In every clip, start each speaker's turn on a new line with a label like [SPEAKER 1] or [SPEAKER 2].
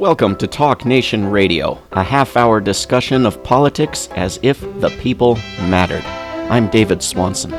[SPEAKER 1] Welcome to Talk Nation Radio, a half hour discussion of politics as if the people mattered. I'm David Swanson.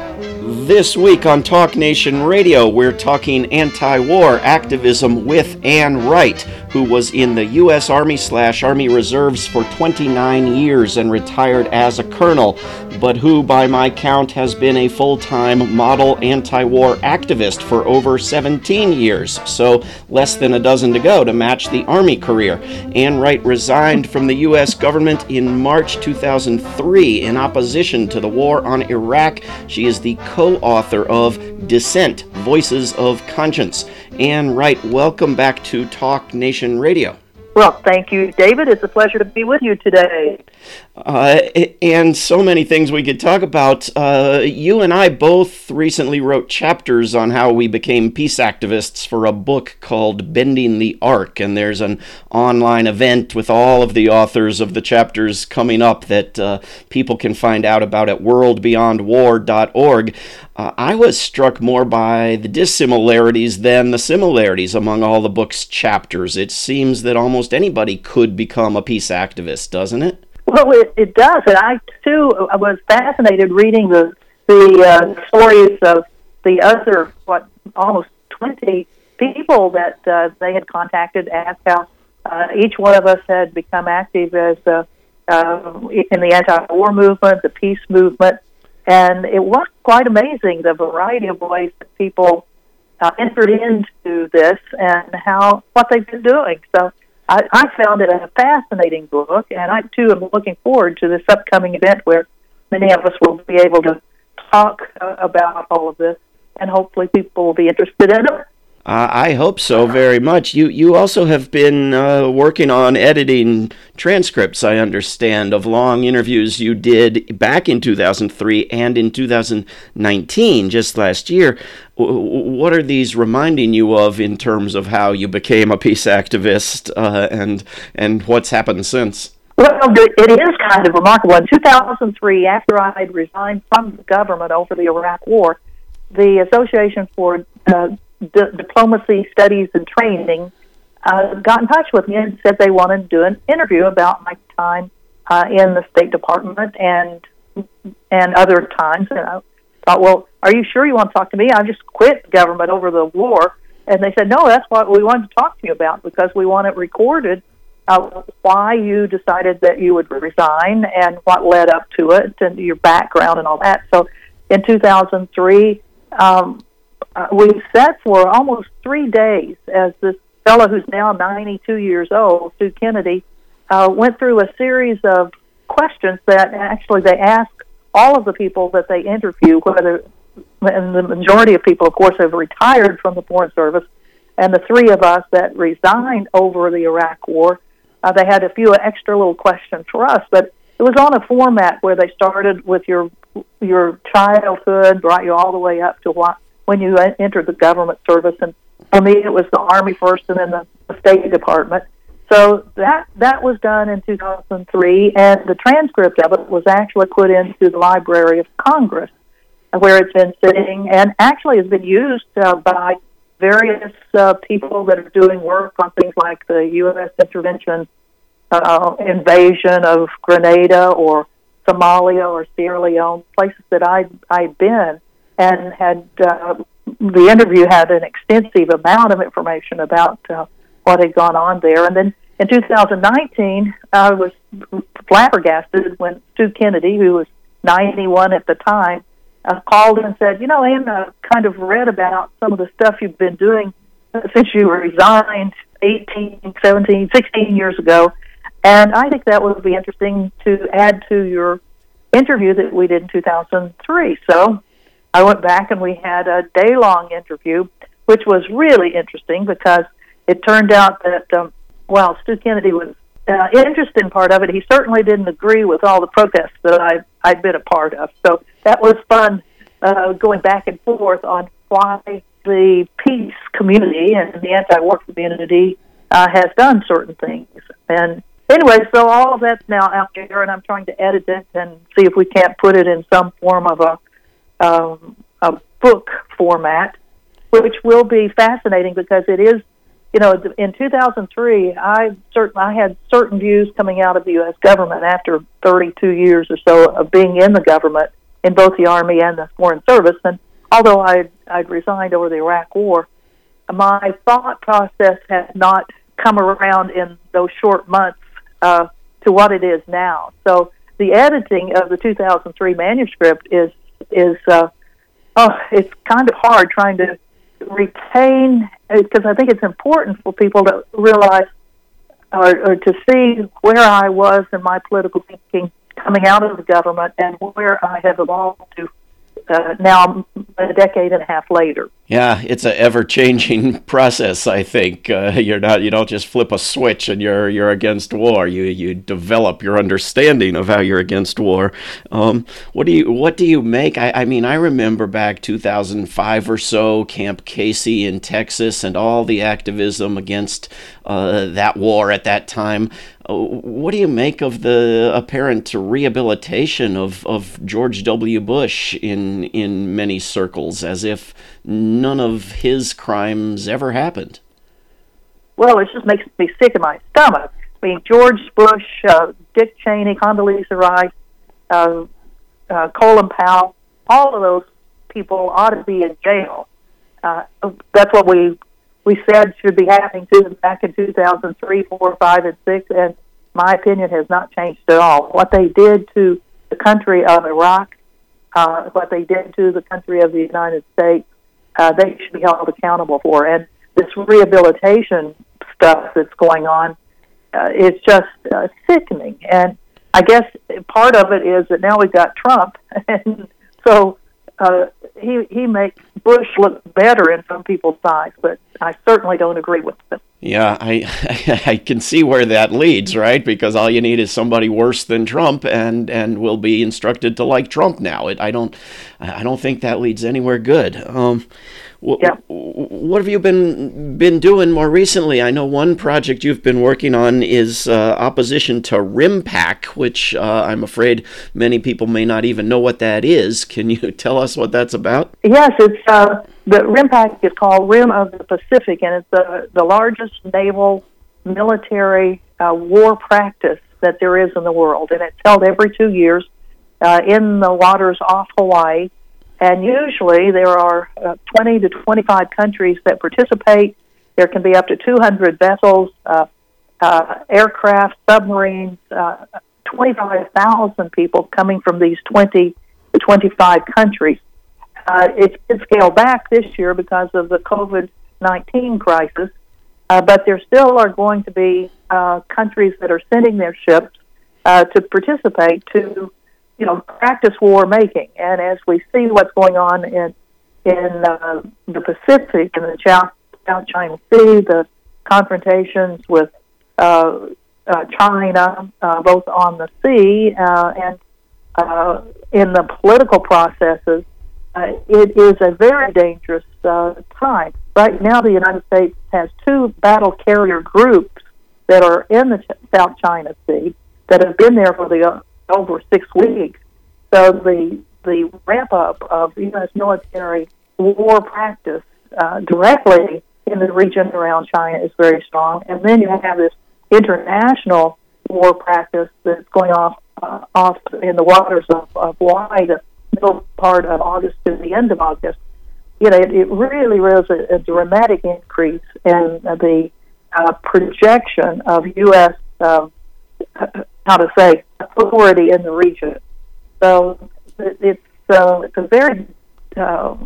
[SPEAKER 1] This week on Talk Nation Radio, we're talking anti war activism with Ann Wright, who was in the U.S. Army slash Army Reserves for 29 years and retired as a colonel, but who, by my count, has been a full time model anti war activist for over 17 years, so less than a dozen to go to match the Army career. Ann Wright resigned from the U.S. government in March 2003 in opposition to the war on Iraq. She is the co author of Dissent Voices of Conscience. Ann Wright, welcome back to Talk Nation Radio.
[SPEAKER 2] Well, thank you, David. It's a pleasure to be with you today.
[SPEAKER 1] Uh, and so many things we could talk about. Uh, you and I both recently wrote chapters on how we became peace activists for a book called Bending the Arc, and there's an online event with all of the authors of the chapters coming up that uh, people can find out about at worldbeyondwar.org. Uh, I was struck more by the dissimilarities than the similarities among all the book's chapters. It seems that almost anybody could become a peace activist, doesn't it?
[SPEAKER 2] Well, it, it does, and I too was fascinated reading the the uh, stories of the other what almost twenty people that uh, they had contacted, asked how uh, each one of us had become active as uh, uh, in the anti-war movement, the peace movement, and it was quite amazing the variety of ways that people uh, entered into this and how what they've been doing. So I, I found it a fascinating book, and I too am looking forward to this upcoming event where many of us will be able to talk uh, about all of this, and hopefully people will be interested in it.
[SPEAKER 1] Uh, I hope so very much. You you also have been uh, working on editing transcripts, I understand, of long interviews you did back in 2003 and in 2019, just last year. What are these reminding you of in terms of how you became a peace activist uh, and and what's happened since?
[SPEAKER 2] Well, it is kind of remarkable. In 2003, after I had resigned from the government over the Iraq War, the Association for uh, Diplomacy Studies and Training uh, got in touch with me and said they wanted to do an interview about my time uh, in the State Department and and other times. And I thought, well, are you sure you want to talk to me? I just quit government over the war. And they said, no, that's what we wanted to talk to you about because we want it recorded uh, why you decided that you would resign and what led up to it and your background and all that. So in 2003, um, uh, we sat for almost three days as this fellow who's now 92 years old, Stu Kennedy, uh, went through a series of questions that actually they asked all of the people that they interview, whether and the majority of people, of course, have retired from the Foreign Service, and the three of us that resigned over the Iraq War, uh, they had a few extra little questions for us, but it was on a format where they started with your your childhood, brought you all the way up to what when you entered the government service. And for me, it was the Army first, and then the, the State Department. So that that was done in 2003, and the transcript of it was actually put into the Library of Congress, where it's been sitting, and actually has been used uh, by various uh, people that are doing work on things like the U.S. intervention uh, invasion of Grenada or Somalia or Sierra Leone, places that I I'd been and had uh, the interview had an extensive amount of information about uh, what had gone on there. And then in 2019, I was flabbergasted when Stu Kennedy, who was 91 at the time, uh, called and said, "You know, Ann, I kind of read about some of the stuff you've been doing since you resigned 18, 17, 16 years ago, and I think that would be interesting to add to your interview that we did in 2003." So I went back and we had a day long interview, which was really interesting because it turned out that um, while Stu Kennedy was uh, interested in part of it, he certainly didn't agree with all the protests that I I'd been a part of. So that was fun uh, going back and forth on why the peace community and the anti-war community uh, has done certain things. And anyway, so all of that's now out there, and I'm trying to edit it and see if we can't put it in some form of a um, a book format, which will be fascinating because it is you know, in 2003, I certain I had certain views coming out of the U.S. government after 32 years or so of being in the government in both the Army and the Foreign Service. And although I I'd resigned over the Iraq War, my thought process has not come around in those short months uh, to what it is now. So the editing of the 2003 manuscript is is uh, oh, it's kind of hard trying to retain because I think it's important for people to realize or, or to see where I was in my political thinking coming out of the government and where I have evolved to uh, now a decade and a half later.
[SPEAKER 1] Yeah, it's an ever-changing process. I think uh, you're not you don't just flip a switch and you're you're against war. You you develop your understanding of how you're against war. Um, what do you what do you make? I, I mean, I remember back 2005 or so, Camp Casey in Texas, and all the activism against uh, that war at that time. What do you make of the apparent rehabilitation of, of George W. Bush in in many circles, as if none of his crimes ever happened?
[SPEAKER 2] Well, it just makes me sick in my stomach. I mean, George Bush, uh, Dick Cheney, Condoleezza Rice, uh, uh, Colin Powell, all of those people ought to be in jail. Uh, that's what we we said should be happening to them back in 2003, 4, 5, and 6, and my opinion has not changed at all. What they did to the country of Iraq, uh, what they did to the country of the United States, uh, they should be held accountable for. And this rehabilitation stuff that's going on uh, is just uh, sickening. And I guess part of it is that now we've got Trump, and so uh, he he makes Bush look better in some people's eyes, but I certainly don't agree with them.
[SPEAKER 1] Yeah, I I can see where that leads, right? Because all you need is somebody worse than Trump, and and will be instructed to like Trump now. It, I don't I don't think that leads anywhere good. Um, yeah. What have you been been doing more recently? I know one project you've been working on is uh, opposition to RIMPAC, which uh, I'm afraid many people may not even know what that is. Can you tell us what that's about?
[SPEAKER 2] Yes, it's uh, the RIMPAC is called Rim of the Pacific, and it's the the largest naval military uh, war practice that there is in the world, and it's held every two years uh, in the waters off Hawaii and usually there are uh, 20 to 25 countries that participate. There can be up to 200 vessels, uh, uh, aircraft, submarines, uh, 25,000 people coming from these 20 to 25 countries. Uh, it's been scaled back this year because of the COVID 19 crisis, uh, but there still are going to be countries that are sending their ships to participate to you know, practice war making. And as we see what's going on in in uh, the Pacific and the South, China Sea, the confrontations with uh, uh, China, uh, both on the sea uh, and uh, in the political processes, uh, it is a very dangerous uh, time. Right now, the United States has two battle carrier groups that are in the South China Sea that have been there for the over six weeks. So the the ramp up of U.S. military war practice uh, directly in the region around China is very strong, and then you have this international war practice that's going off uh, off in the waters of, of Hawaii, the middle part of August to the end of August. You know, it, it really was a, a dramatic increase in the uh, projection of U.S. Um, how to say authority in the region. So it's uh, it's a very uh,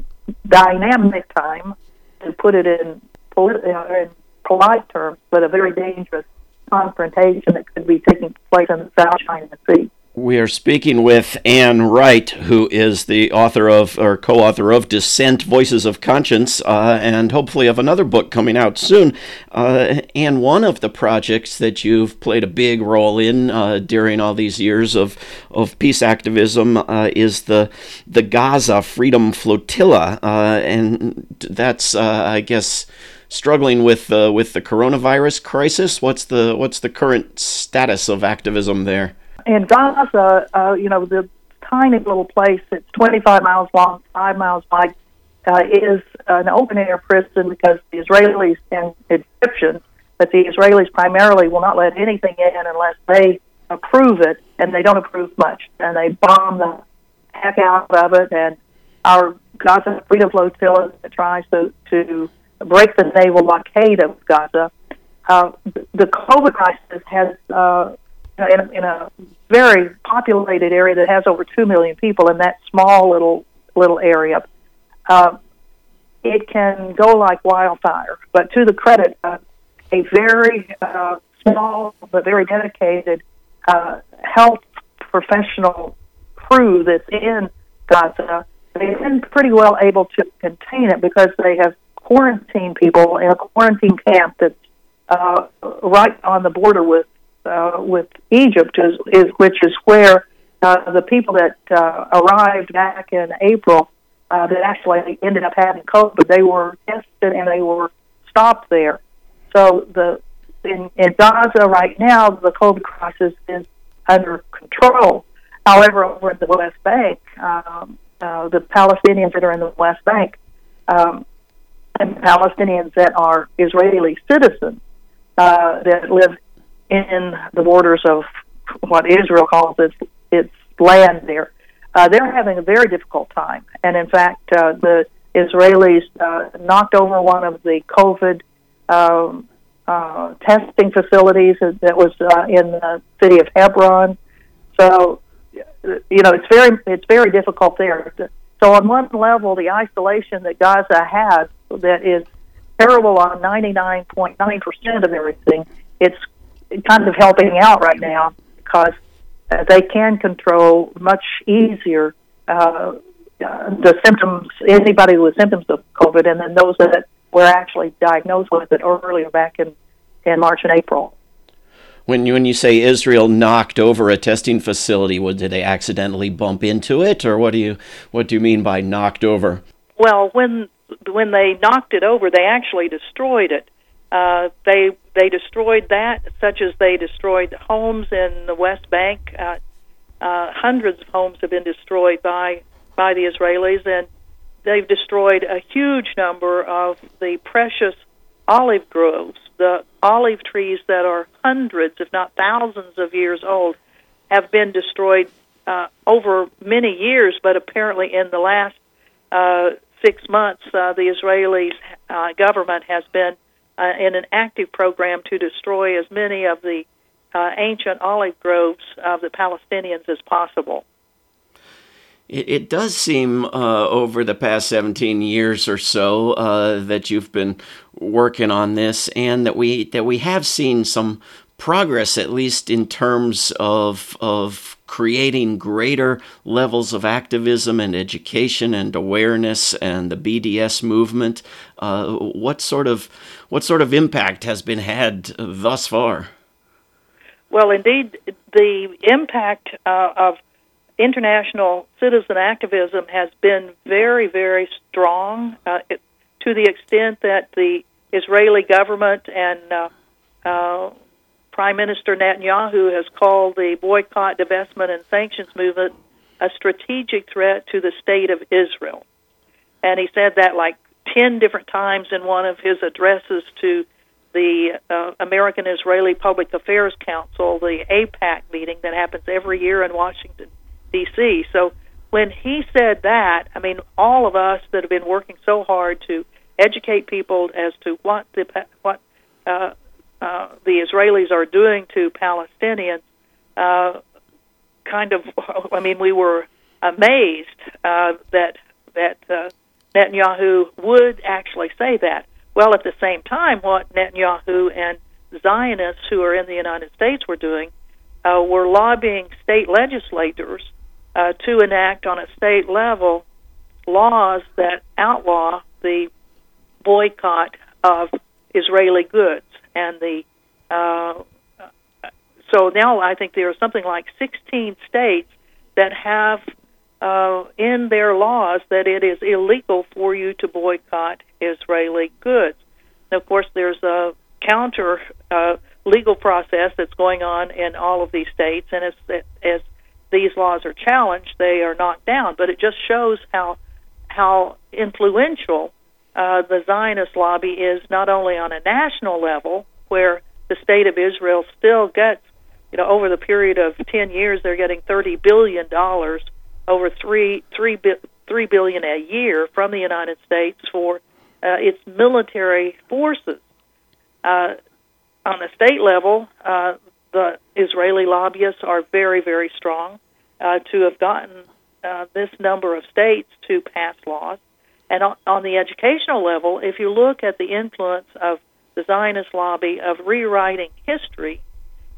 [SPEAKER 2] dynamic time to put it in, polit- in polite terms, but a very dangerous confrontation that could be taking place in the South China Sea.
[SPEAKER 1] We are speaking with Ann Wright, who is the author of, or co author of Dissent Voices of Conscience, uh, and hopefully of another book coming out soon. Uh, and one of the projects that you've played a big role in uh, during all these years of, of peace activism uh, is the, the Gaza Freedom Flotilla. Uh, and that's, uh, I guess, struggling with with the coronavirus crisis. What's the what's the current status of activism there?
[SPEAKER 2] In Gaza, uh, you know, the tiny little place that's 25 miles long, five miles wide,
[SPEAKER 3] uh, is an open air prison because the Israelis and Egyptians, but the Israelis primarily will not let anything in unless they approve it, and they don't approve much, and they bomb the heck out of it. And our Gaza Freedom Flotilla that tries to to break the naval blockade of Gaza. Uh, the COVID crisis has uh, in, a, in a very populated area that has over two million people in that small little little area. Uh, it can go like wildfire. But to the credit, uh, a very uh, small but very dedicated uh, health professional crew that's in Gaza, they've been pretty well able to contain it because they have quarantined people in a quarantine camp that's uh, right on the border with uh, with Egypt, is, is which is where uh, the people that uh, arrived back in April uh, that actually ended up having COVID, they were tested and they were stopped there. So the in, in Gaza right now, the COVID crisis is under control. However, over in the West Bank, um, uh, the Palestinians that are in the West Bank um, and Palestinians that are Israeli citizens uh, that live in the borders of what Israel calls its its land there, uh, they're having a very difficult time. And in fact, uh, the Israelis uh, knocked over one of the COVID um, uh, testing facilities that was uh, in the city of Hebron. So, you know, it's very it's very difficult there. So, on one level, the isolation that Gaza has that is terrible on 99.9% of everything, it's kind of helping out right now because uh, they can control much easier uh, the symptoms, anybody with symptoms of COVID, and then those that were actually diagnosed with it earlier back in, in March and April.
[SPEAKER 1] When you, when you say Israel knocked over a testing facility, what, did they accidentally bump into it, or what do you what do you mean by knocked over?
[SPEAKER 2] Well, when when they knocked it over, they actually destroyed it. Uh, they they destroyed that, such as they destroyed homes in the West Bank. Uh, uh, hundreds of homes have been destroyed by by the Israelis, and they've destroyed a huge number of the precious olive groves. The olive trees that are hundreds, if not thousands, of years old have been destroyed uh, over many years, but apparently in the last uh, six months, uh, the Israeli uh, government has been uh, in an active program to destroy as many of the uh, ancient olive groves of the Palestinians as possible.
[SPEAKER 1] It, it does seem uh, over the past 17 years or so uh, that you've been working on this, and that we that we have seen some progress, at least in terms of of creating greater levels of activism and education and awareness and the BDS movement. Uh, what sort of what sort of impact has been had thus far?
[SPEAKER 2] Well, indeed, the impact uh, of international citizen activism has been very, very strong uh, it, to the extent that the Israeli government and uh, uh, Prime Minister Netanyahu has called the boycott, divestment, and sanctions movement a strategic threat to the state of Israel. And he said that like 10 different times in one of his addresses to the uh, American Israeli Public Affairs Council, the AIPAC meeting that happens every year in Washington, D.C. So when he said that, I mean, all of us that have been working so hard to educate people as to what the what uh, uh, the Israelis are doing to Palestinians, uh, kind of, I mean, we were amazed uh, that that uh, Netanyahu would actually say that. Well, at the same time, what Netanyahu and Zionists who are in the United States were doing uh, were lobbying state legislators uh, to enact on a state level laws that outlaw the boycott of Israeli goods and the uh, so now I think there are something like 16 states that have uh, in their laws that it is illegal for you to boycott Israeli goods. Now, of course, there's a counter uh, legal process that's going on in all of these states, and as as these laws are challenged, they are knocked down. But it just shows how how influential uh, the Zionist lobby is not only on a national level, where the state of Israel still gets, you know, over the period of 10 years, they're getting $30 billion, over three, three, three billion a year from the United States for uh, its military forces. Uh, on the state level, uh, the Israeli lobbyists are very, very strong uh, to have gotten uh, this number of states to pass laws. And on, the educational level, if you look at the influence of the Zionist lobby of rewriting history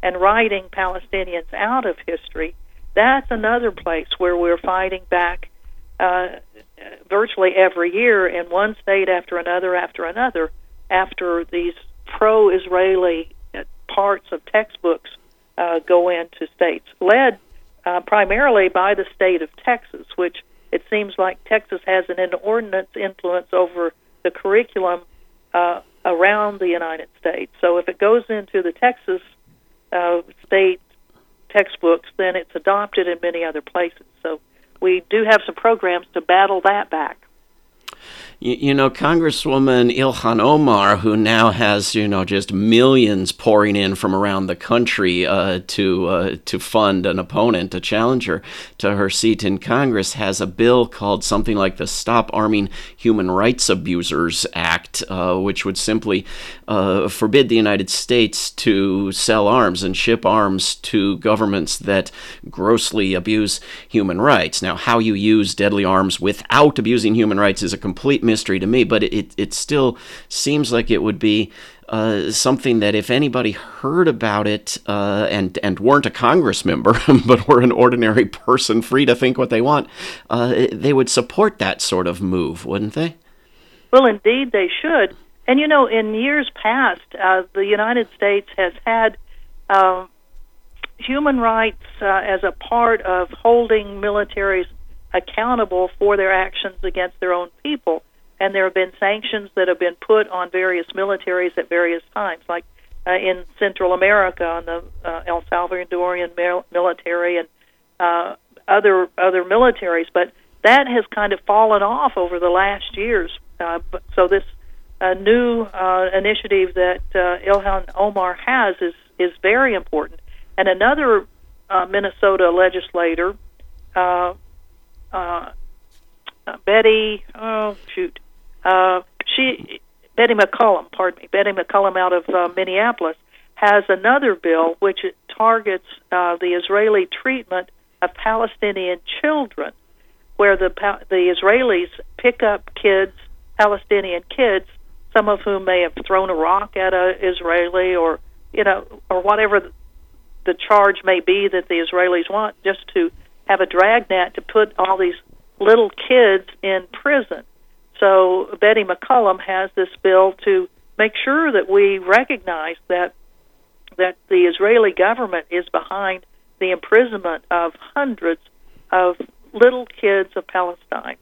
[SPEAKER 2] and writing Palestinians out of history, that's another place where we're fighting back uh, virtually every year in one state after another after another after these pro Israeli parts of textbooks uh, go into states, led uh, primarily by the state of Texas, which it seems like Texas has an inordinate influence over the curriculum uh, around the United States. So if it goes into the Texas uh, state textbooks, then it's adopted in many other places. So we do have some programs to battle that back.
[SPEAKER 1] You, you, know, Congresswoman Ilhan Omar, who now has you know just millions pouring in from around the country uh, to uh, to fund an opponent, a challenger to her seat in Congress, has a bill called something like the Stop Arming Human Rights Abusers Act, uh, which would simply uh, forbid the United States to sell arms and ship arms to governments that grossly abuse human rights. Now, how you use deadly arms without abusing human rights is a complete mystery to me, but it, it still seems like it would be uh, something that if anybody heard about it uh, and and weren't a Congress member, but were an ordinary person free to think what they want, uh, they would support that sort of move, wouldn't they?
[SPEAKER 2] Well, indeed, they should. And you know, in years past, uh, the United States has had uh, human rights uh, as a part of holding militaries accountable for their actions against their own people and there have been sanctions that have been put on various militaries at various times, like uh, in Central America on the uh, El Salvadorian mil- military and uh, other other militaries. But that has kind of fallen off over the last years. Uh, so this uh, new uh, initiative that uh, Ilhan Omar has is is very important. And another uh, Minnesota legislator, uh, uh, Betty, oh shoot, uh, she, Betty McCollum, pardon me, Betty McCollum out of uh, Minneapolis, has another bill which targets uh, the Israeli treatment of Palestinian children, where the the Israelis pick up kids, Palestinian kids, some of whom may have thrown a rock at a Israeli or you know or whatever the charge may be that the Israelis want, just to have a dragnet to put all these little kids in prison. So Betty McCollum has this bill to make sure that we recognize that that the Israeli government is behind the imprisonment of hundreds of little kids of Palestine.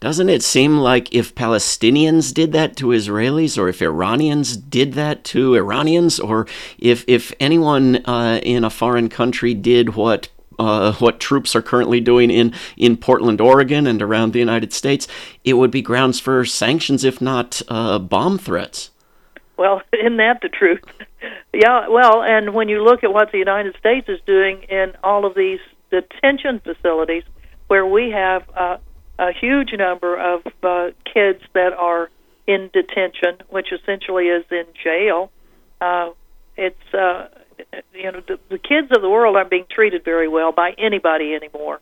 [SPEAKER 1] Doesn't it seem like if Palestinians did that to Israelis, or if Iranians did that to Iranians, or if if anyone uh, in a foreign country did what uh, what troops are currently doing in, in Portland, Oregon, and around the United States, it would be grounds for sanctions, if not uh, bomb threats.
[SPEAKER 2] Well, isn't that the truth? yeah, well, and when you look at what the United States is doing in all of these detention facilities, where we have uh, a huge number of uh, kids that are in detention, which essentially is in jail, uh, it's uh, you know the, the kids of the world aren't being treated very well by anybody anymore.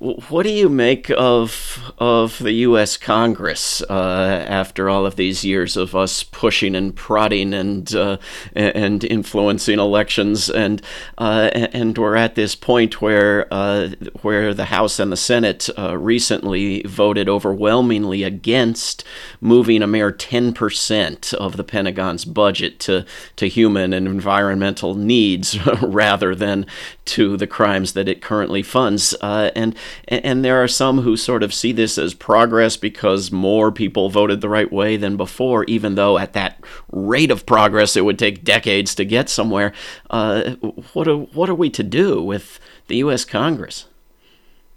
[SPEAKER 1] What do you make of of the U.S. Congress uh, after all of these years of us pushing and prodding and uh, and influencing elections, and uh, and we're at this point where uh, where the House and the Senate uh, recently voted overwhelmingly against moving a mere ten percent of the Pentagon's budget to to human and environmental needs rather than to the crimes that it currently funds, uh, and and there are some who sort of see this as progress because more people voted the right way than before, even though at that rate of progress it would take decades to get somewhere. Uh, what, are, what are we to do with the U.S. Congress?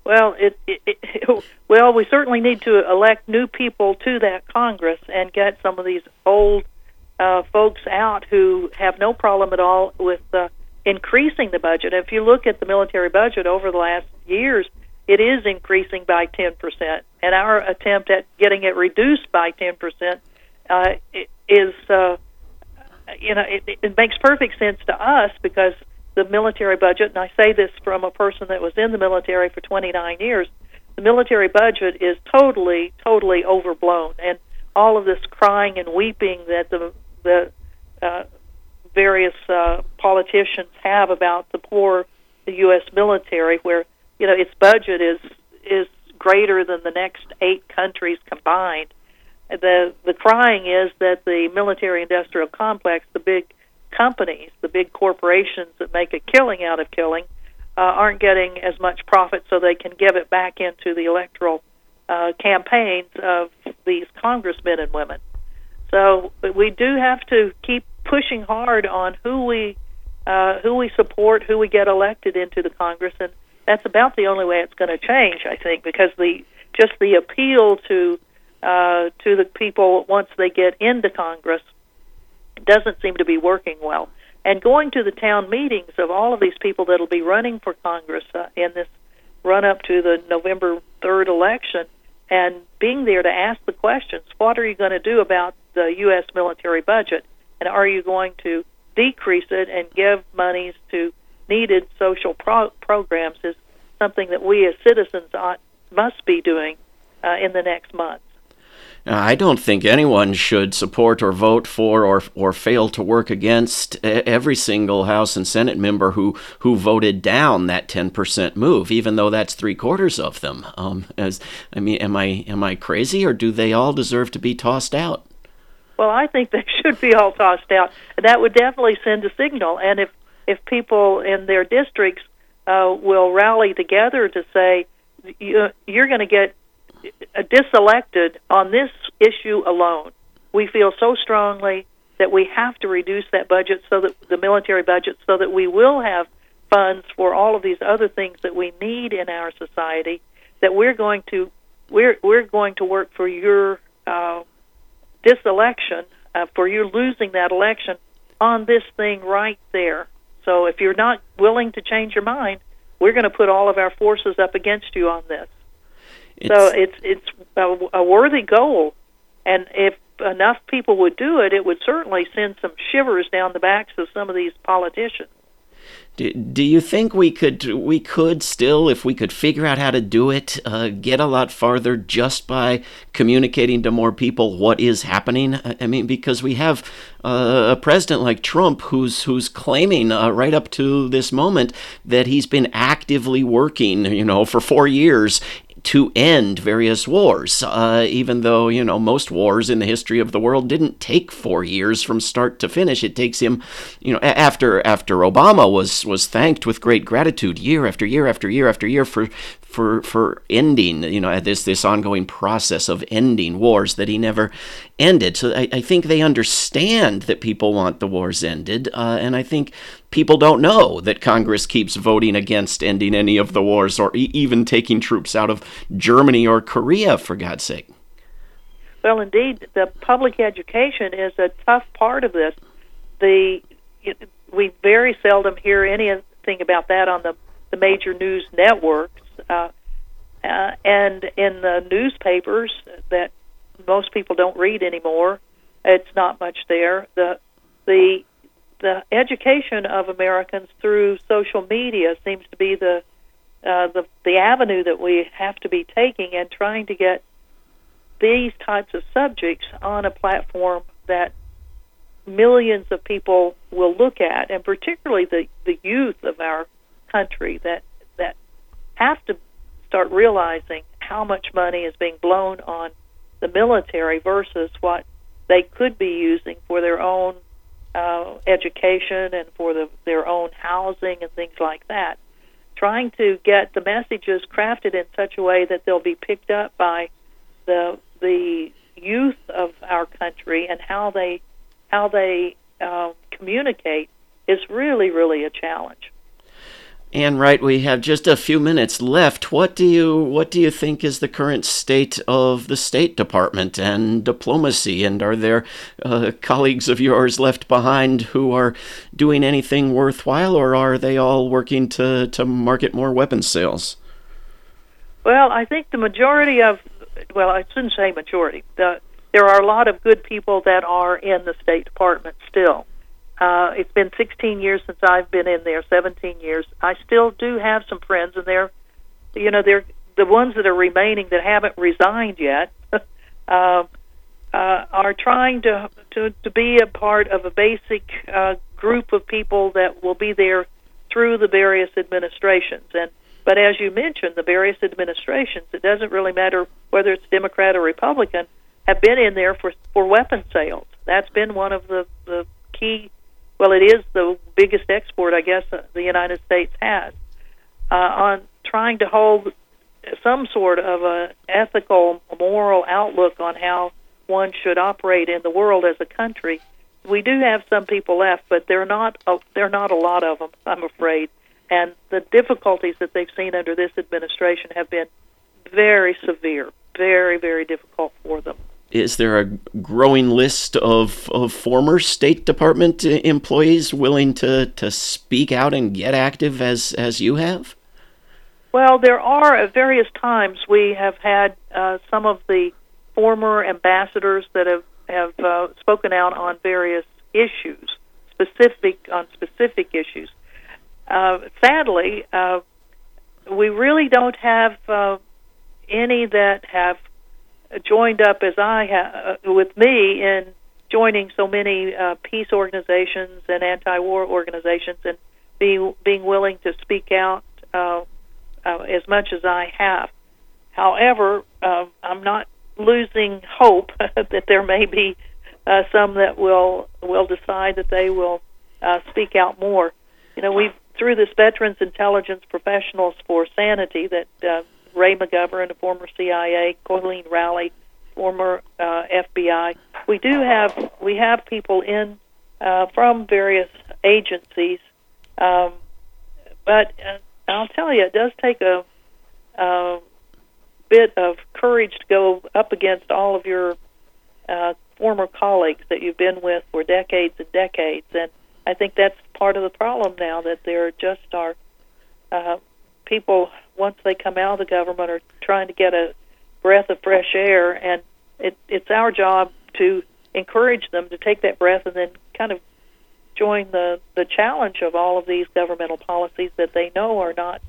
[SPEAKER 2] Well, it, it, it, well, we certainly need to elect new people to that Congress and get some of these old uh, folks out who have no problem at all with uh, increasing the budget. If you look at the military budget over the last years, it is increasing by 10%. And our attempt at getting it reduced by 10% uh, is, uh, you know, it, it makes perfect sense to us because the military budget, and I say this from a person that was in the military for 29 years, the military budget is totally, totally overblown. And all of this crying and weeping that the, the uh, various uh, politicians have about the poor the U.S. military, where you know its budget is is greater than the next eight countries combined. The the crying is that the military industrial complex, the big companies, the big corporations that make a killing out of killing, uh, aren't getting as much profit, so they can give it back into the electoral uh, campaigns of these congressmen and women. So we do have to keep pushing hard on who we uh, who we support, who we get elected into the Congress, and that's about the only way it's going to change, I think, because the just the appeal to uh, to the people once they get into Congress doesn't seem to be working well. And going to the town meetings of all of these people that'll be running for Congress uh, in this run up to the November 3rd election and being there to ask the questions what are you going to do about the U.S. military budget? And are you going to decrease it and give monies to needed social pro- programs is something that we as citizens ought, must be doing uh, in the next month.
[SPEAKER 1] I don't think anyone should support or vote for or or fail to work against every single House and Senate member who who voted down that 10% move, even though that's three quarters of them. Um, as I mean, am I am I crazy, or do they all deserve to be tossed out?
[SPEAKER 2] Well, I think they should be all tossed out. That would definitely send a signal. And if if people in their districts uh, will rally together to say you, you're going to get diselected on this issue alone, we feel so strongly that we have to reduce that budget so that the military budget so that we will have funds for all of these other things that we need in our society that we're going to we're we're going to work for your uh, this election, uh, for you losing that election on this thing right there. So if you're not willing to change your mind, we're going to put all of our forces up against you on this. It's, so it's it's a, a worthy goal, and if enough people would do it, it would certainly send some shivers down the backs of some of these politicians.
[SPEAKER 1] Do, do you think we could we could still, if we could figure out how to do it, uh, get a lot farther just by communicating to more people what is happening? I mean, because we have uh, a president like Trump who's who's claiming uh, right up to this moment that he's been actively working, you know, for four years to end various wars, uh, even though, you know, most wars in the history of the world didn't take four years from start to finish. It takes him, you know, after after Obama was was thanked with great gratitude year after year after year after year for for for ending you know this this ongoing process of ending wars that he never ended so I, I think they understand that people want the wars ended uh, and I think people don't know that Congress keeps voting against ending any of the wars or e- even taking troops out of Germany or Korea for God's sake
[SPEAKER 2] well indeed the public education is a tough part of this the we very seldom hear anything about that on the the major news networks uh, uh, and in the newspapers that most people don't read anymore, it's not much there. The the the education of Americans through social media seems to be the uh, the the avenue that we have to be taking and trying to get these types of subjects on a platform that millions of people will look at, and particularly the the youth of our country that that have to start realizing how much money is being blown on the military versus what they could be using for their own uh, education and for the, their own housing and things like that. Trying to get the messages crafted in such a way that they'll be picked up by the the youth of our country and how they how they uh, communicate is really really a challenge.
[SPEAKER 1] Ann Wright, we have just a few minutes left. What do you what do you think is the current state of the State Department and diplomacy? And are there uh, colleagues of yours left behind who are doing anything worthwhile, or are they all working to to market more weapons sales?
[SPEAKER 2] Well, I think the majority of well, I shouldn't say majority. The, there are a lot of good people that are in the State Department still. Uh, it's been 16 years since I've been in there, 17 years. I still do have some friends, and they're, you know, they're the ones that are remaining that haven't resigned yet. uh, uh, are trying to, to to be a part of a basic uh, group of people that will be there through the various administrations. And but as you mentioned, the various administrations, it doesn't really matter whether it's Democrat or Republican, have been in there for for weapon sales. That's been one of the the key well, it is the biggest export, I guess, uh, the United States has. Uh, on trying to hold some sort of a ethical, moral outlook on how one should operate in the world as a country. We do have some people left, but they're not. A, they're not a lot of them, I'm afraid. And the difficulties that they've seen under this administration have been very severe, very, very difficult for them
[SPEAKER 1] is there a growing list of, of former State Department employees willing to, to speak out and get active as, as you have?
[SPEAKER 2] Well, there are at various times we have had uh, some of the former ambassadors that have have uh, spoken out on various issues, specific on specific issues. Uh, sadly, uh, we really don't have uh, any that have joined up as I have uh, with me in joining so many uh, peace organizations and anti-war organizations and being being willing to speak out uh, uh, as much as I have. However, uh, I'm not losing hope that there may be uh, some that will will decide that they will uh, speak out more. You know, we through this Veterans Intelligence Professionals for Sanity that uh, Ray McGovern, a former CIA, Colleen Rowley, former uh, FBI. We do have we have people in uh, from various agencies, um, but uh, I'll tell you, it does take a, a bit of courage to go up against all of your uh, former colleagues that you've been with for decades and decades, and I think that's part of the problem now that there just are uh, people once they come out of the government are trying to get a breath of fresh air, and it, it's our job to encourage them to take that breath and then kind of join the the challenge of all of these governmental policies that they know are not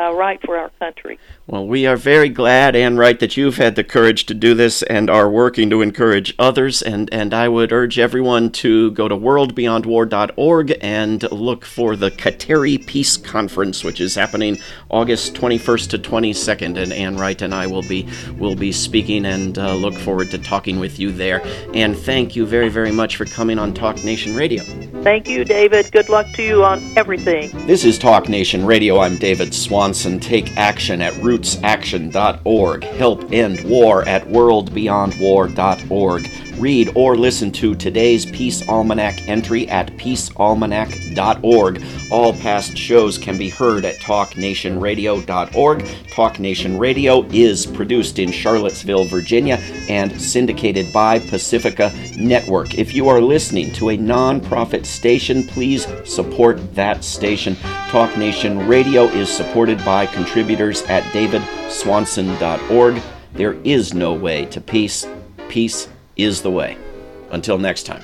[SPEAKER 2] uh, right for our country.
[SPEAKER 1] Well, we are very glad Ann Wright that you've had the courage to do this and are working to encourage others. And, and I would urge everyone to go to worldbeyondwar.org and look for the Kateri Peace Conference, which is happening August 21st to 22nd. And Ann Wright and I will be will be speaking and uh, look forward to talking with you there. And thank you very, very much for coming on Talk Nation Radio.
[SPEAKER 2] Thank you, David. Good luck to you on everything.
[SPEAKER 1] This is Talk Nation Radio. I'm David Swanson. Take action at rootsaction.org. Help end war at worldbeyondwar.org. Read or listen to today's Peace Almanac entry at peacealmanac.org. All past shows can be heard at talknationradio.org. Talk Nation Radio is produced in Charlottesville, Virginia, and syndicated by Pacifica Network. If you are listening to a nonprofit station, please support that station. Talk Nation Radio is supported by contributors at davidswanson.org. There is no way to peace. Peace is the way. Until next time.